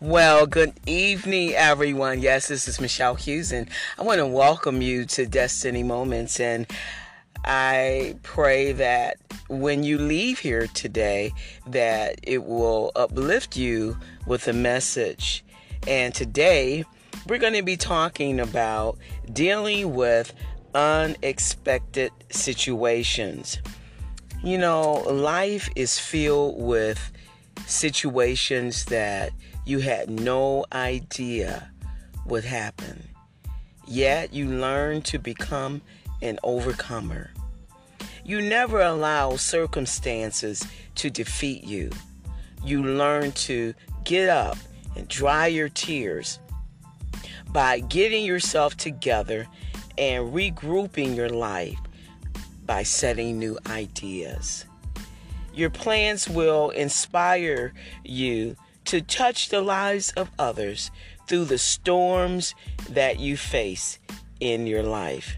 Well, good evening, everyone. Yes, this is Michelle Hughes, and I want to welcome you to Destiny Moments. And I pray that when you leave here today, that it will uplift you with a message. And today, we're going to be talking about dealing with unexpected situations. You know, life is filled with situations that you had no idea would happen. Yet you learn to become an overcomer. You never allow circumstances to defeat you. You learn to get up and dry your tears by getting yourself together and regrouping your life by setting new ideas. Your plans will inspire you to touch the lives of others through the storms that you face in your life.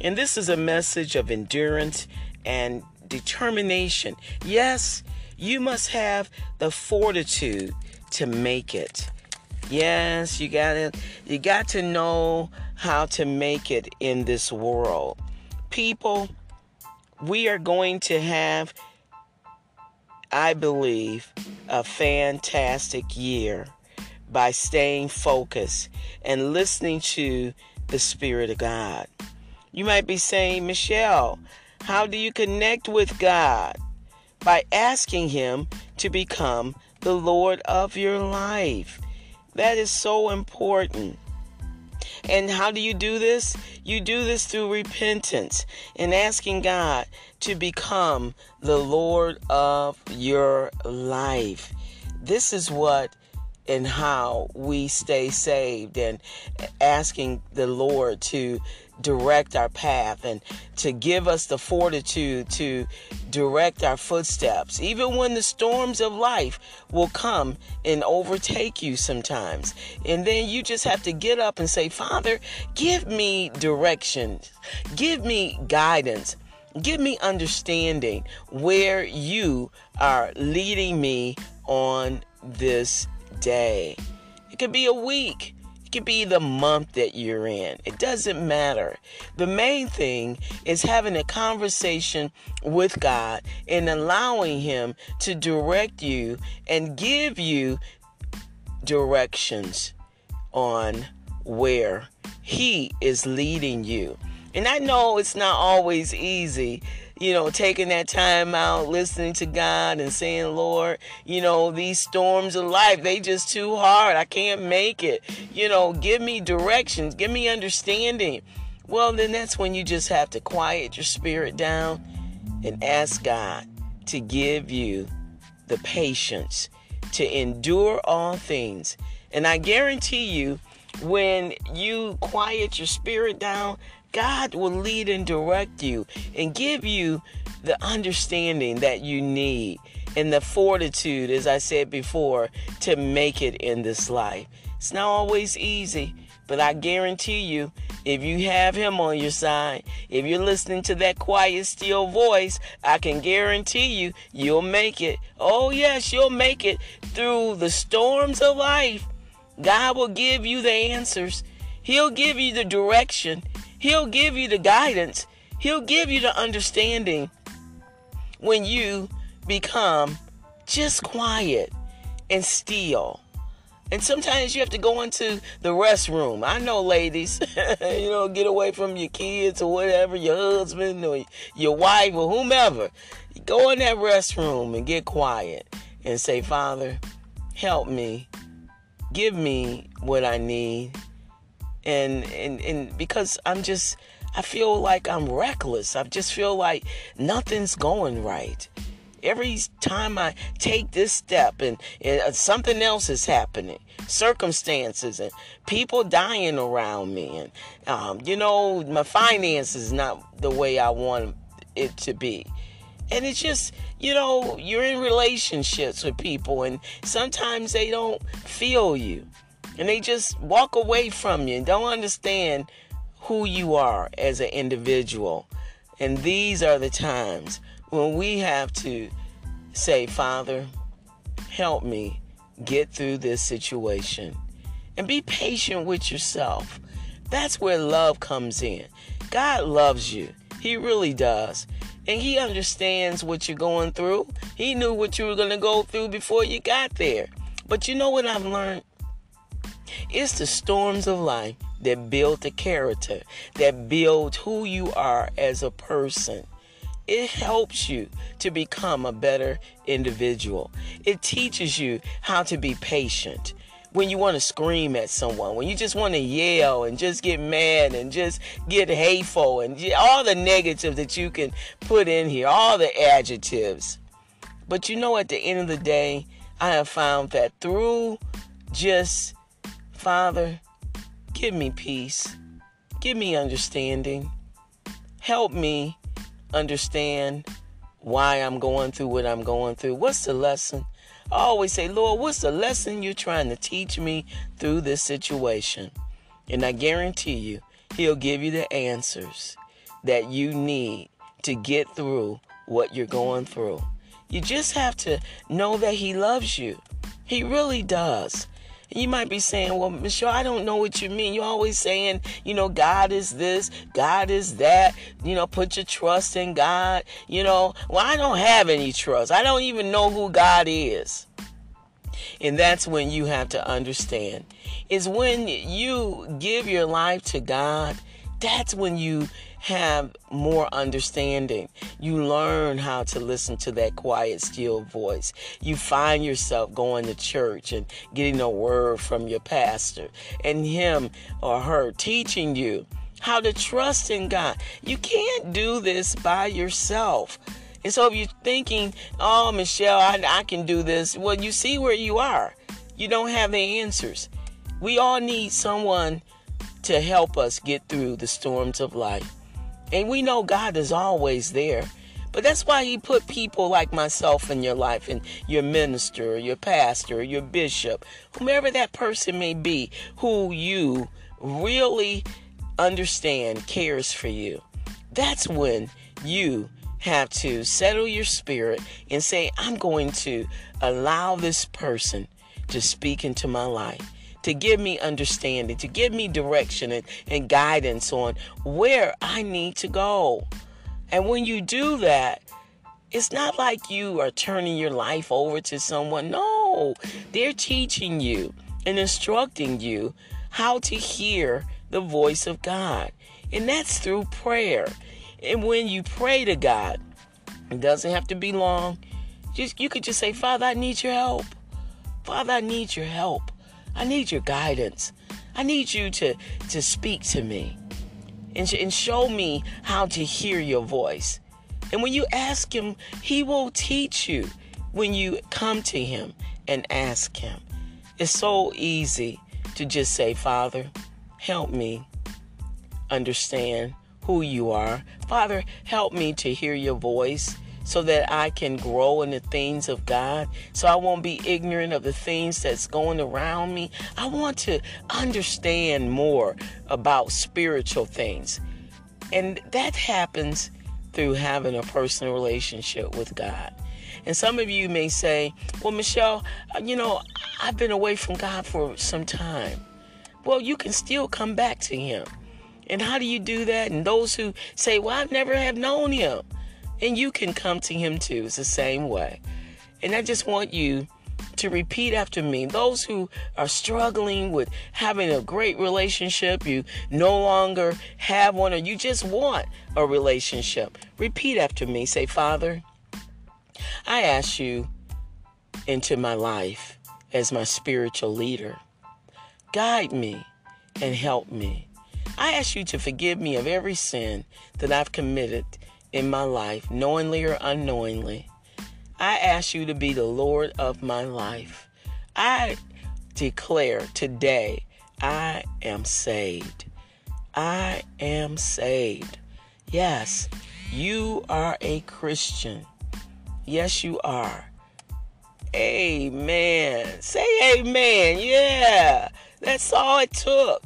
And this is a message of endurance and determination. Yes, you must have the fortitude to make it. Yes, you got to you got to know how to make it in this world. People, we are going to have I believe, a fantastic year by staying focused and listening to the Spirit of God. You might be saying, Michelle, how do you connect with God? By asking Him to become the Lord of your life. That is so important. And how do you do this? You do this through repentance and asking God to become the Lord of your life. This is what and how we stay saved and asking the Lord to direct our path and to give us the fortitude to direct our footsteps, even when the storms of life will come and overtake you sometimes. And then you just have to get up and say, Father, give me direction, give me guidance. Give me understanding where you are leading me on this day. It could be a week. Could be the month that you're in. It doesn't matter. The main thing is having a conversation with God and allowing Him to direct you and give you directions on where He is leading you. And I know it's not always easy you know, taking that time out, listening to God and saying, Lord, you know, these storms of life, they just too hard. I can't make it. You know, give me directions, give me understanding. Well, then that's when you just have to quiet your spirit down and ask God to give you the patience to endure all things. And I guarantee you, when you quiet your spirit down, God will lead and direct you and give you the understanding that you need and the fortitude, as I said before, to make it in this life. It's not always easy, but I guarantee you, if you have Him on your side, if you're listening to that quiet, still voice, I can guarantee you, you'll make it. Oh, yes, you'll make it through the storms of life. God will give you the answers, He'll give you the direction. He'll give you the guidance. He'll give you the understanding when you become just quiet and still. And sometimes you have to go into the restroom. I know, ladies, you know, get away from your kids or whatever, your husband or your wife or whomever. Go in that restroom and get quiet and say, Father, help me. Give me what I need and and and because I'm just I feel like I'm reckless. I just feel like nothing's going right. Every time I take this step and, and uh, something else is happening, circumstances and people dying around me, and um, you know my finances not the way I want it to be. And it's just, you know, you're in relationships with people, and sometimes they don't feel you and they just walk away from you and don't understand who you are as an individual. And these are the times when we have to say, Father, help me get through this situation. And be patient with yourself. That's where love comes in. God loves you. He really does. And He understands what you're going through. He knew what you were going to go through before you got there. But you know what I've learned? It's the storms of life that build the character, that build who you are as a person. It helps you to become a better individual. It teaches you how to be patient. When you want to scream at someone, when you just want to yell and just get mad and just get hateful and all the negatives that you can put in here, all the adjectives. But you know, at the end of the day, I have found that through just, Father, give me peace, give me understanding, help me understand why I'm going through what I'm going through. What's the lesson? I always say, Lord, what's the lesson you're trying to teach me through this situation? And I guarantee you, He'll give you the answers that you need to get through what you're going through. You just have to know that He loves you. He really does. You might be saying, Well, Michelle, I don't know what you mean. You're always saying, you know, God is this, God is that. You know, put your trust in God. You know, well, I don't have any trust. I don't even know who God is. And that's when you have to understand. Is when you give your life to God, that's when you have more understanding. You learn how to listen to that quiet, still voice. You find yourself going to church and getting a word from your pastor and him or her teaching you how to trust in God. You can't do this by yourself. And so if you're thinking, oh, Michelle, I, I can do this, well, you see where you are. You don't have the answers. We all need someone to help us get through the storms of life. And we know God is always there. But that's why he put people like myself in your life and your minister, your pastor, your bishop, whomever that person may be, who you really understand cares for you. That's when you have to settle your spirit and say, I'm going to allow this person to speak into my life to give me understanding, to give me direction and, and guidance on where I need to go. And when you do that, it's not like you are turning your life over to someone. No, they're teaching you and instructing you how to hear the voice of God. And that's through prayer. And when you pray to God, it doesn't have to be long. Just you could just say, "Father, I need your help. Father, I need your help." I need your guidance. I need you to, to speak to me and, and show me how to hear your voice. And when you ask Him, He will teach you when you come to Him and ask Him. It's so easy to just say, Father, help me understand who you are. Father, help me to hear your voice so that I can grow in the things of God, so I won't be ignorant of the things that's going around me. I want to understand more about spiritual things. And that happens through having a personal relationship with God. And some of you may say, Well, Michelle, uh, you know, I've been away from God for some time. Well, you can still come back to Him. And how do you do that? And those who say, Well, I've never have known Him. And you can come to Him too. It's the same way. And I just want you to repeat after me. Those who are struggling with having a great relationship, you no longer have one, or you just want a relationship, repeat after me. Say, Father, I ask you into my life as my spiritual leader. Guide me and help me. I ask you to forgive me of every sin that I've committed in my life, knowingly or unknowingly. I ask you to be the Lord of my life. I declare today I am saved. I am saved. Yes, you are a Christian. Yes, you are. Amen. Say amen. Yeah, that's all it took.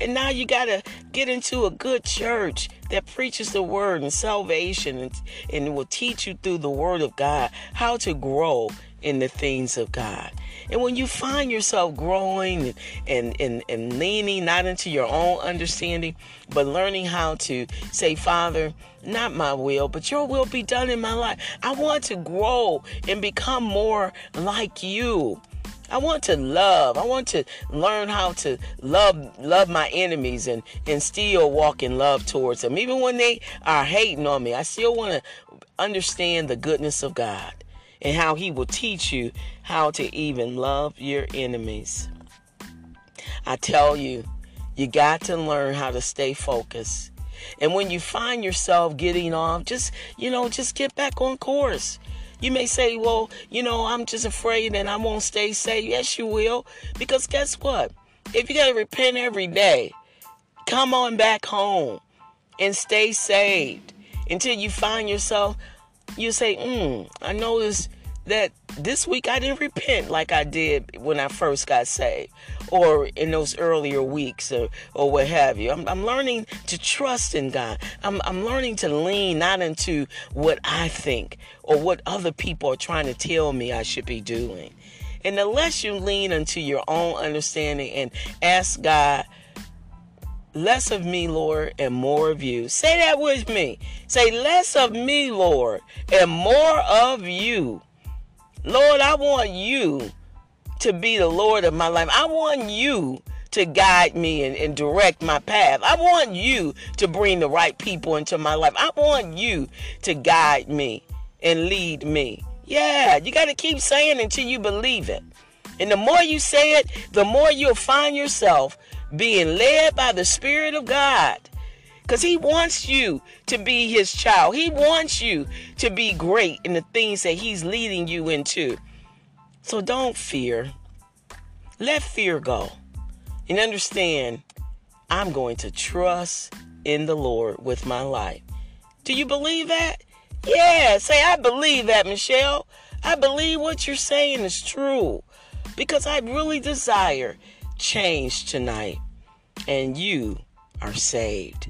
And now you got to get into a good church that preaches the word and salvation and, and will teach you through the word of God how to grow in the things of God. And when you find yourself growing and, and, and, and leaning not into your own understanding, but learning how to say, Father, not my will, but your will be done in my life. I want to grow and become more like you. I want to love. I want to learn how to love love my enemies and and still walk in love towards them. Even when they are hating on me, I still want to understand the goodness of God and how he will teach you how to even love your enemies. I tell you, you got to learn how to stay focused. And when you find yourself getting off, just, you know, just get back on course. You may say, well, you know, I'm just afraid and I won't stay safe. Yes, you will. Because guess what? If you got to repent every day, come on back home and stay saved until you find yourself, you say, hmm, I noticed that this week I didn't repent like I did when I first got saved or in those earlier weeks or, or what have you. I'm, I'm learning to trust in God. I'm, I'm learning to lean not into what I think or what other people are trying to tell me I should be doing. And the less you lean into your own understanding and ask God, less of me, Lord, and more of you. Say that with me. Say, less of me, Lord, and more of you. Lord, I want you to be the Lord of my life. I want you to guide me and, and, direct my path. I want you to bring the right people into my life. I want you to guide me and lead me. Yeah, you got to keep saying until you believe it. And the more you say it, the more you'll find yourself being led by the Spirit of God. Because He wants you to be His child. He wants you to be great in the things that He's leading you into. So don't fear. Let fear go. And understand, I'm going to trust in the Lord with my life. Do you believe that? Yeah, say, I believe that, Michelle. I believe what you're saying is true because I really desire change tonight. And you are saved.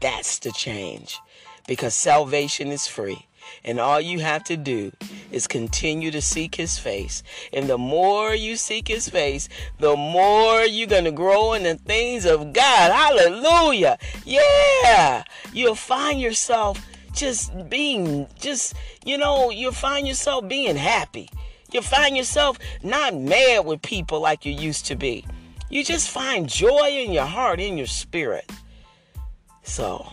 That's the change because salvation is free. And all you have to do is continue to seek his face. And the more you seek his face, the more you're going to grow in the things of God. Hallelujah. Yeah. You'll find yourself just being, just, you know, you'll find yourself being happy. You'll find yourself not mad with people like you used to be. You just find joy in your heart, in your spirit. So,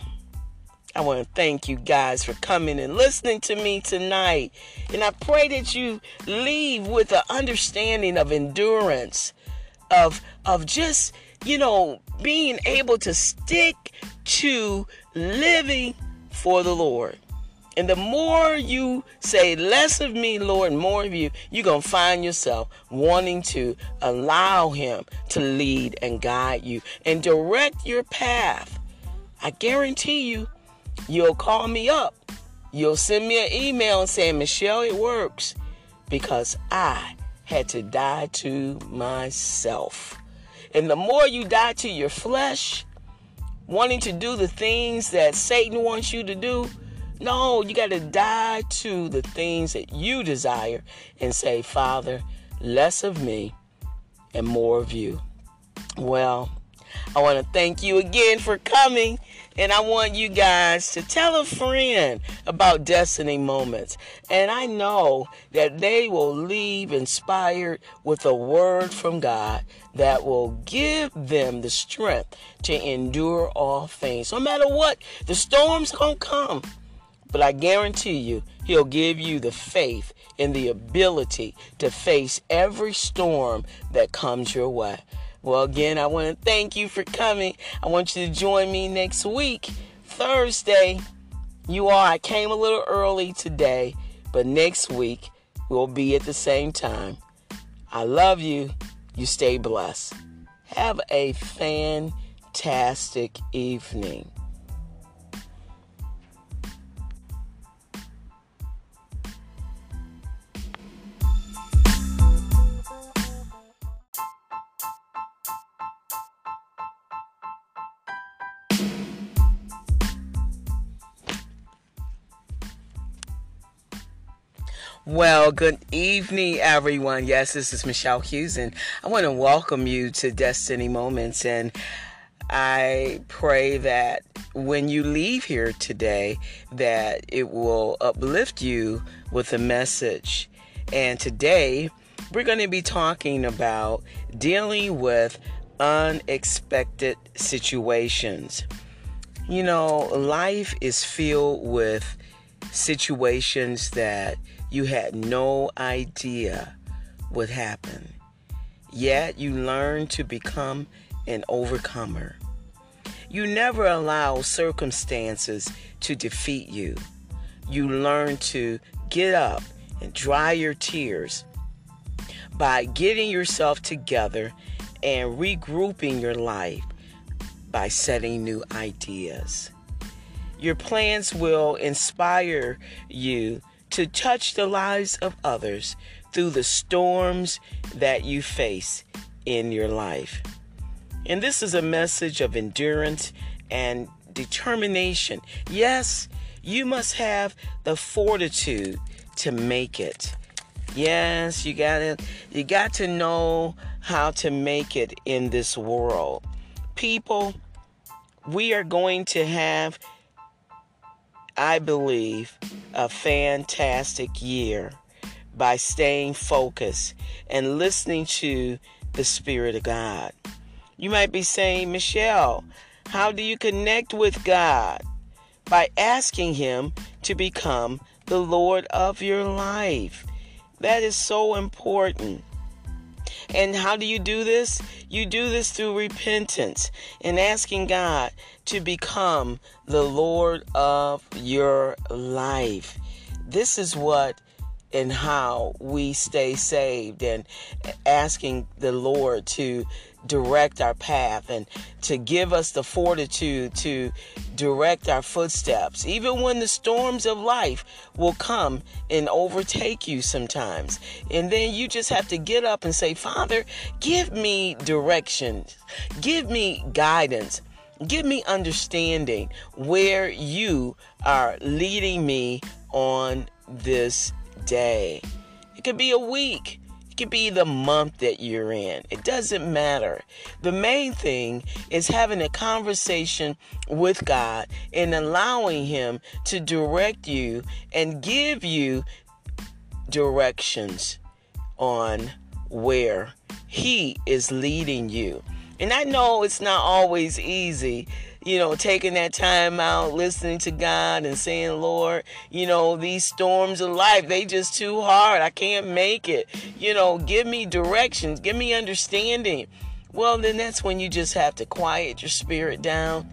I want to thank you guys for coming and listening to me tonight. And I pray that you leave with an understanding of endurance, of of just, you know, being able to stick to living for the Lord. And the more you say less of me, Lord, more of you, you're going to find yourself wanting to allow Him to lead and guide you and direct your path. I guarantee you, you'll call me up. You'll send me an email and say, Michelle, it works because I had to die to myself. And the more you die to your flesh, wanting to do the things that Satan wants you to do, no, you got to die to the things that you desire and say, Father, less of me and more of you. Well, I want to thank you again for coming. And I want you guys to tell a friend about Destiny Moments. And I know that they will leave inspired with a word from God that will give them the strength to endure all things. No matter what, the storm's going to come. But I guarantee you, He'll give you the faith and the ability to face every storm that comes your way. Well, again, I want to thank you for coming. I want you to join me next week, Thursday. You are, I came a little early today, but next week we'll be at the same time. I love you. You stay blessed. Have a fantastic evening. Well, good evening, everyone. Yes, this is Michelle Hughes, and I want to welcome you to Destiny Moments. And I pray that when you leave here today, that it will uplift you with a message. And today, we're going to be talking about dealing with unexpected situations. You know, life is filled with situations that you had no idea would happen. Yet you learn to become an overcomer. You never allow circumstances to defeat you. You learn to get up and dry your tears by getting yourself together and regrouping your life by setting new ideas. Your plans will inspire you to touch the lives of others through the storms that you face in your life. And this is a message of endurance and determination. Yes, you must have the fortitude to make it. Yes, you got to you got to know how to make it in this world. People, we are going to have I believe a fantastic year by staying focused and listening to the Spirit of God. You might be saying, Michelle, how do you connect with God? By asking Him to become the Lord of your life. That is so important. And how do you do this? You do this through repentance and asking God to become the Lord of your life. This is what and how we stay saved and asking the Lord to direct our path and to give us the fortitude to direct our footsteps, even when the storms of life will come and overtake you sometimes. And then you just have to get up and say, Father, give me directions, give me guidance. Give me understanding where you are leading me on this day. It could be a week. It could be the month that you're in. It doesn't matter. The main thing is having a conversation with God and allowing Him to direct you and give you directions on where He is leading you. And I know it's not always easy you know, taking that time out, listening to God and saying, Lord, you know, these storms of life, they just too hard. I can't make it. You know, give me directions, give me understanding. Well, then that's when you just have to quiet your spirit down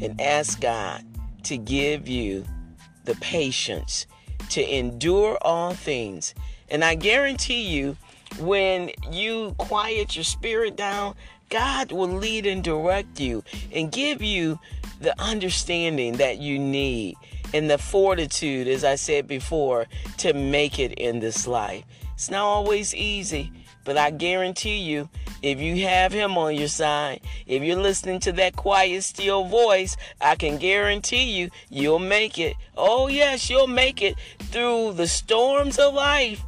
and ask God to give you the patience to endure all things. And I guarantee you, when you quiet your spirit down, God will lead and direct you and give you the understanding that you need and the fortitude, as I said before, to make it in this life. It's not always easy, but I guarantee you, if you have Him on your side, if you're listening to that quiet, still voice, I can guarantee you, you'll make it. Oh, yes, you'll make it through the storms of life.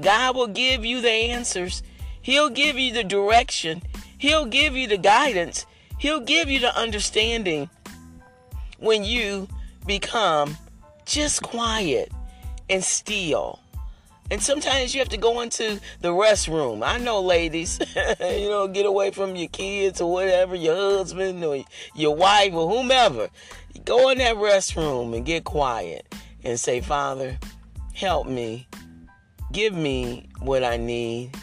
God will give you the answers, He'll give you the direction. He'll give you the guidance. He'll give you the understanding when you become just quiet and still. And sometimes you have to go into the restroom. I know, ladies, you know, get away from your kids or whatever, your husband or your wife or whomever. Go in that restroom and get quiet and say, Father, help me. Give me what I need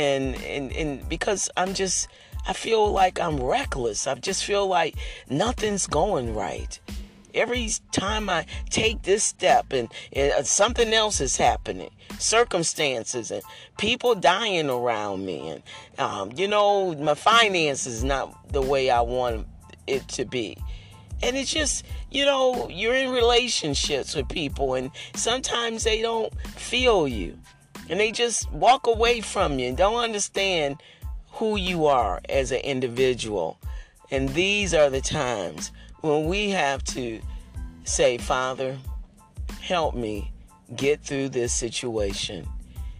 and and and because I'm just I feel like I'm reckless. I just feel like nothing's going right. Every time I take this step and, and uh, something else is happening, circumstances and people dying around me, and um, you know my finances not the way I want it to be, and it's just you know you're in relationships with people, and sometimes they don't feel you and they just walk away from you and don't understand who you are as an individual. And these are the times when we have to say, Father, help me, get through this situation.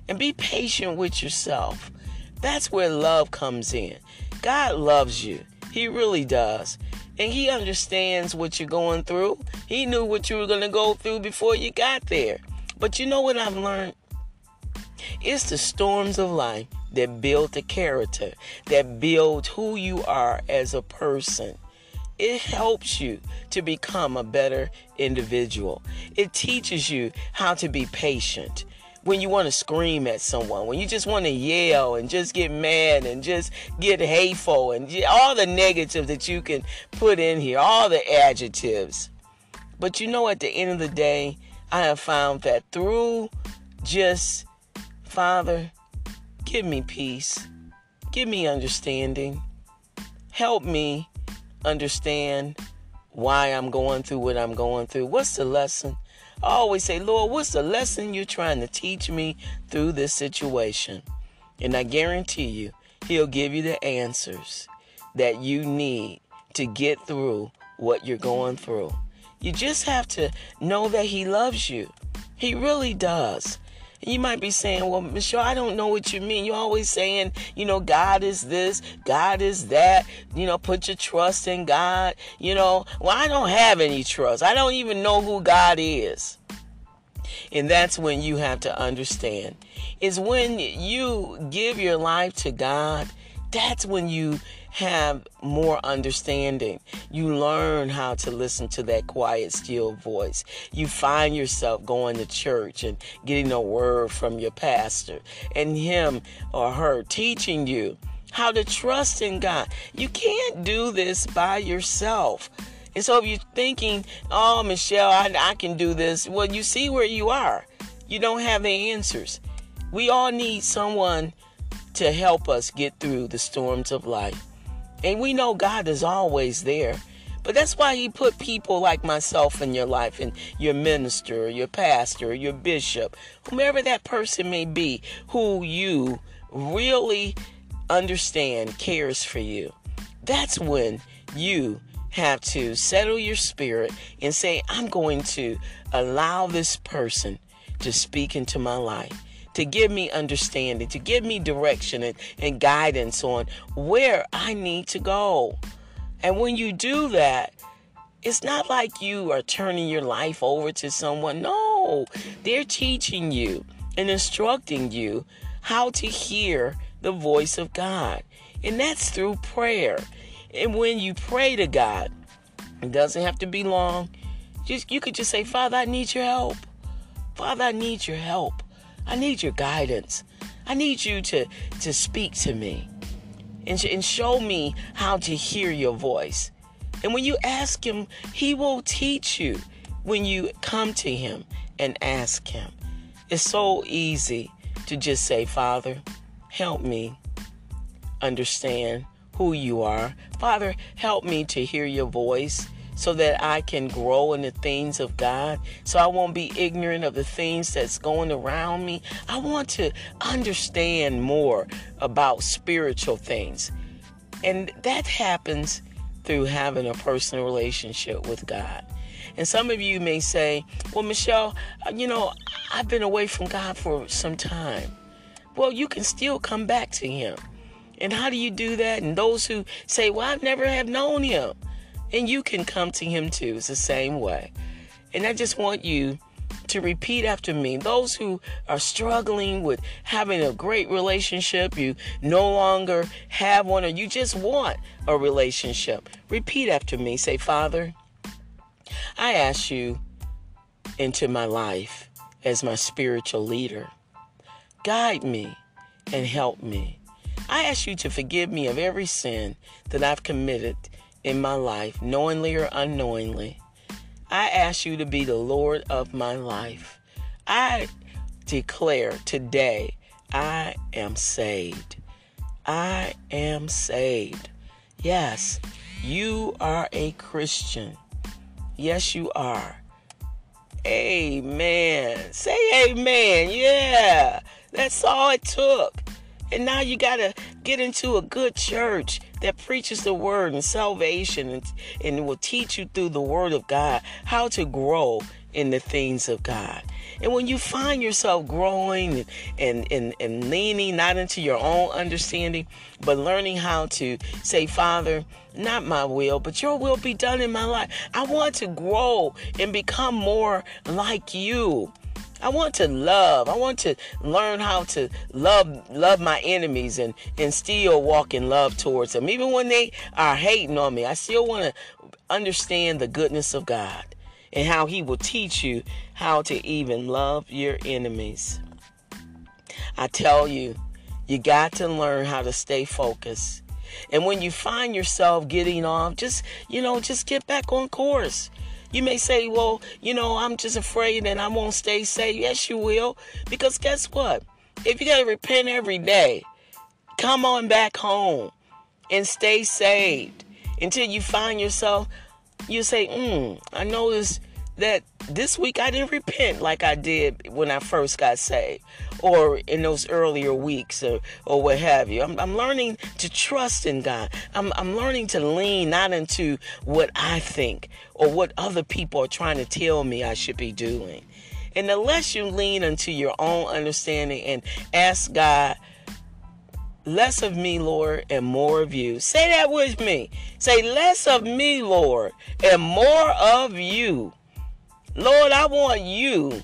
And be patient with yourself. That's where love comes in. God loves you. He really does. And He understands what you're going through. He knew what you were going to go through before you got there. But you know what I've learned? It's the storms of life that build the character, that build who you are as a person. It helps you to become a better individual. It teaches you how to be patient when you want to scream at someone, when you just want to yell and just get mad and just get hateful and all the negatives that you can put in here, all the adjectives. But you know, at the end of the day, I have found that through just, Father, give me peace, give me understanding, help me understand why I'm going through what I'm going through. What's the lesson? I always say, Lord, what's the lesson you're trying to teach me through this situation? And I guarantee you, He'll give you the answers that you need to get through what you're going through. You just have to know that He loves you. He really does. You might be saying, well, Michelle, I don't know what you mean. You're always saying, you know, God is this, God is that, you know, put your trust in God. You know, well, I don't have any trust. I don't even know who God is. And that's when you have to understand. Is when you give your life to God, that's when you have more understanding. You learn how to listen to that quiet, still voice. You find yourself going to church and getting a word from your pastor and him or her teaching you how to trust in God. You can't do this by yourself. And so if you're thinking, oh, Michelle, I, I can do this, well, you see where you are. You don't have the answers. We all need someone to help us get through the storms of life. And we know God is always there. But that's why he put people like myself in your life and your minister, your pastor, your bishop, whomever that person may be, who you really understand cares for you. That's when you have to settle your spirit and say, I'm going to allow this person to speak into my life to give me understanding, to give me direction and, and guidance on where I need to go. And when you do that, it's not like you are turning your life over to someone. No, they're teaching you and instructing you how to hear the voice of God. And that's through prayer. And when you pray to God, it doesn't have to be long. Just you could just say, "Father, I need your help. Father, I need your help. I need your guidance. I need you to, to speak to me and, and show me how to hear your voice. And when you ask Him, He will teach you when you come to Him and ask Him. It's so easy to just say, Father, help me understand who you are. Father, help me to hear your voice so that I can grow in the things of God, so I won't be ignorant of the things that's going around me. I want to understand more about spiritual things. And that happens through having a personal relationship with God. And some of you may say, Well, Michelle, uh, you know, I've been away from God for some time. Well, you can still come back to Him. And how do you do that? And those who say, Well, I've never have known Him. And you can come to Him too. It's the same way. And I just want you to repeat after me. Those who are struggling with having a great relationship, you no longer have one, or you just want a relationship, repeat after me. Say, Father, I ask you into my life as my spiritual leader. Guide me and help me. I ask you to forgive me of every sin that I've committed in my life, knowingly or unknowingly. I ask you to be the Lord of my life. I declare today I am saved. I am saved. Yes, you are a Christian. Yes, you are. Amen. Say amen. Yeah. That's all it took. And now you got to get into a good church that preaches the word and salvation and, and will teach you through the word of God how to grow in the things of God. And when you find yourself growing and, and, and, leaning not into your own understanding, but learning how to say, Father, not my will, but your will be done in my life. I want to grow and become more like you. I want to love. I want to learn how to love love my enemies and and still walk in love towards them. Even when they are hating on me, I still want to understand the goodness of God and how he will teach you how to even love your enemies. I tell you, you got to learn how to stay focused. And when you find yourself getting off, just, you know, just get back on course. You may say, well, you know, I'm just afraid and I won't stay safe. Yes, you will. Because guess what? If you got to repent every day, come on back home and stay saved until you find yourself you say, mm, I noticed that this week I didn't repent like I did when I first got saved or in those earlier weeks or, or what have you. I'm, I'm learning to trust in God. I'm, I'm learning to lean not into what I think or what other people are trying to tell me I should be doing. And the less you lean into your own understanding and ask God, Less of me, Lord, and more of you. Say that with me. Say, less of me, Lord, and more of you. Lord, I want you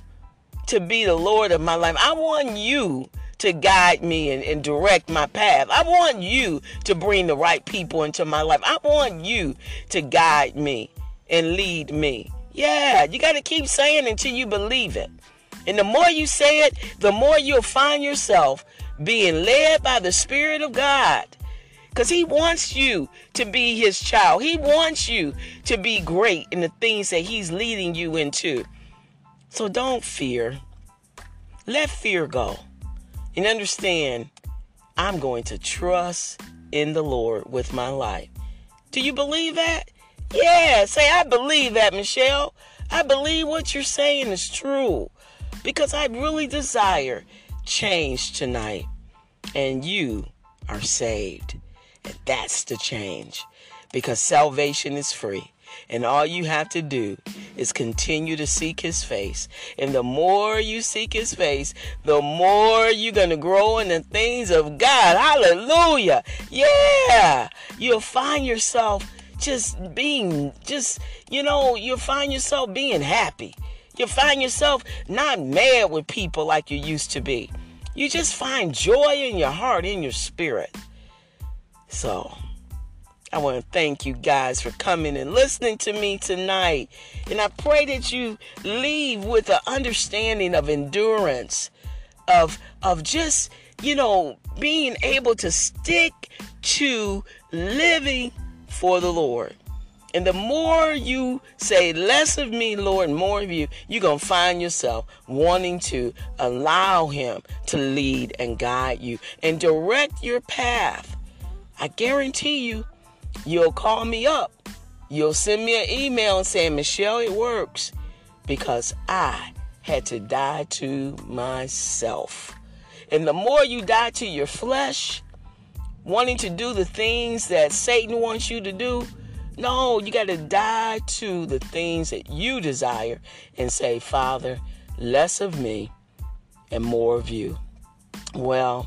to be the Lord of my life. I want you to guide me and, and, direct my path. I want you to bring the right people into my life. I want you to guide me and lead me. Yeah, you got to keep saying until you believe it. And the more you say it, the more you'll find yourself being led by the Spirit of God. Because He wants you to be His child. He wants you to be great in the things that He's leading you into. So don't fear. Let fear go. And understand, I'm going to trust in the Lord with my life. Do you believe that? Yeah, say, I believe that, Michelle. I believe what you're saying is true because I really desire change tonight. And you are saved. And that's the change. Because salvation is free. And all you have to do is continue to seek his face. And the more you seek his face, the more you're going to grow in the things of God. Hallelujah. Yeah. You'll find yourself just being, just, you know, you'll find yourself being happy. You'll find yourself not mad with people like you used to be. You just find joy in your heart, in your spirit. So, I want to thank you guys for coming and listening to me tonight. And I pray that you leave with an understanding of endurance, of of just, you know, being able to stick to living for the Lord. And the more you say less of me, Lord, more of you, you're going to find yourself wanting to allow Him to lead and guide you and direct your path. I guarantee you, you'll call me up. You'll send me an email and say, Michelle, it works because I had to die to myself. And the more you die to your flesh, wanting to do the things that Satan wants you to do, no, you got to die to the things that you desire and say, Father, less of me and more of you. Well,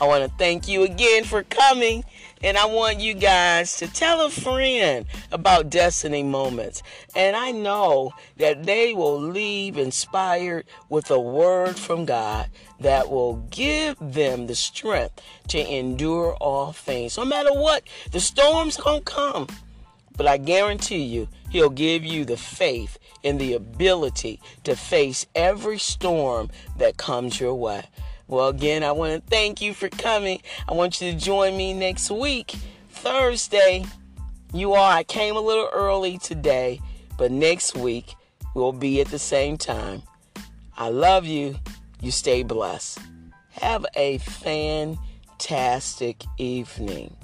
I want to thank you again for coming. And I want you guys to tell a friend about Destiny Moments. And I know that they will leave inspired with a word from God that will give them the strength to endure all things. No matter what, the storm's going to come. But I guarantee you, He'll give you the faith and the ability to face every storm that comes your way. Well, again, I want to thank you for coming. I want you to join me next week, Thursday. You all, I came a little early today, but next week we'll be at the same time. I love you. You stay blessed. Have a fantastic evening.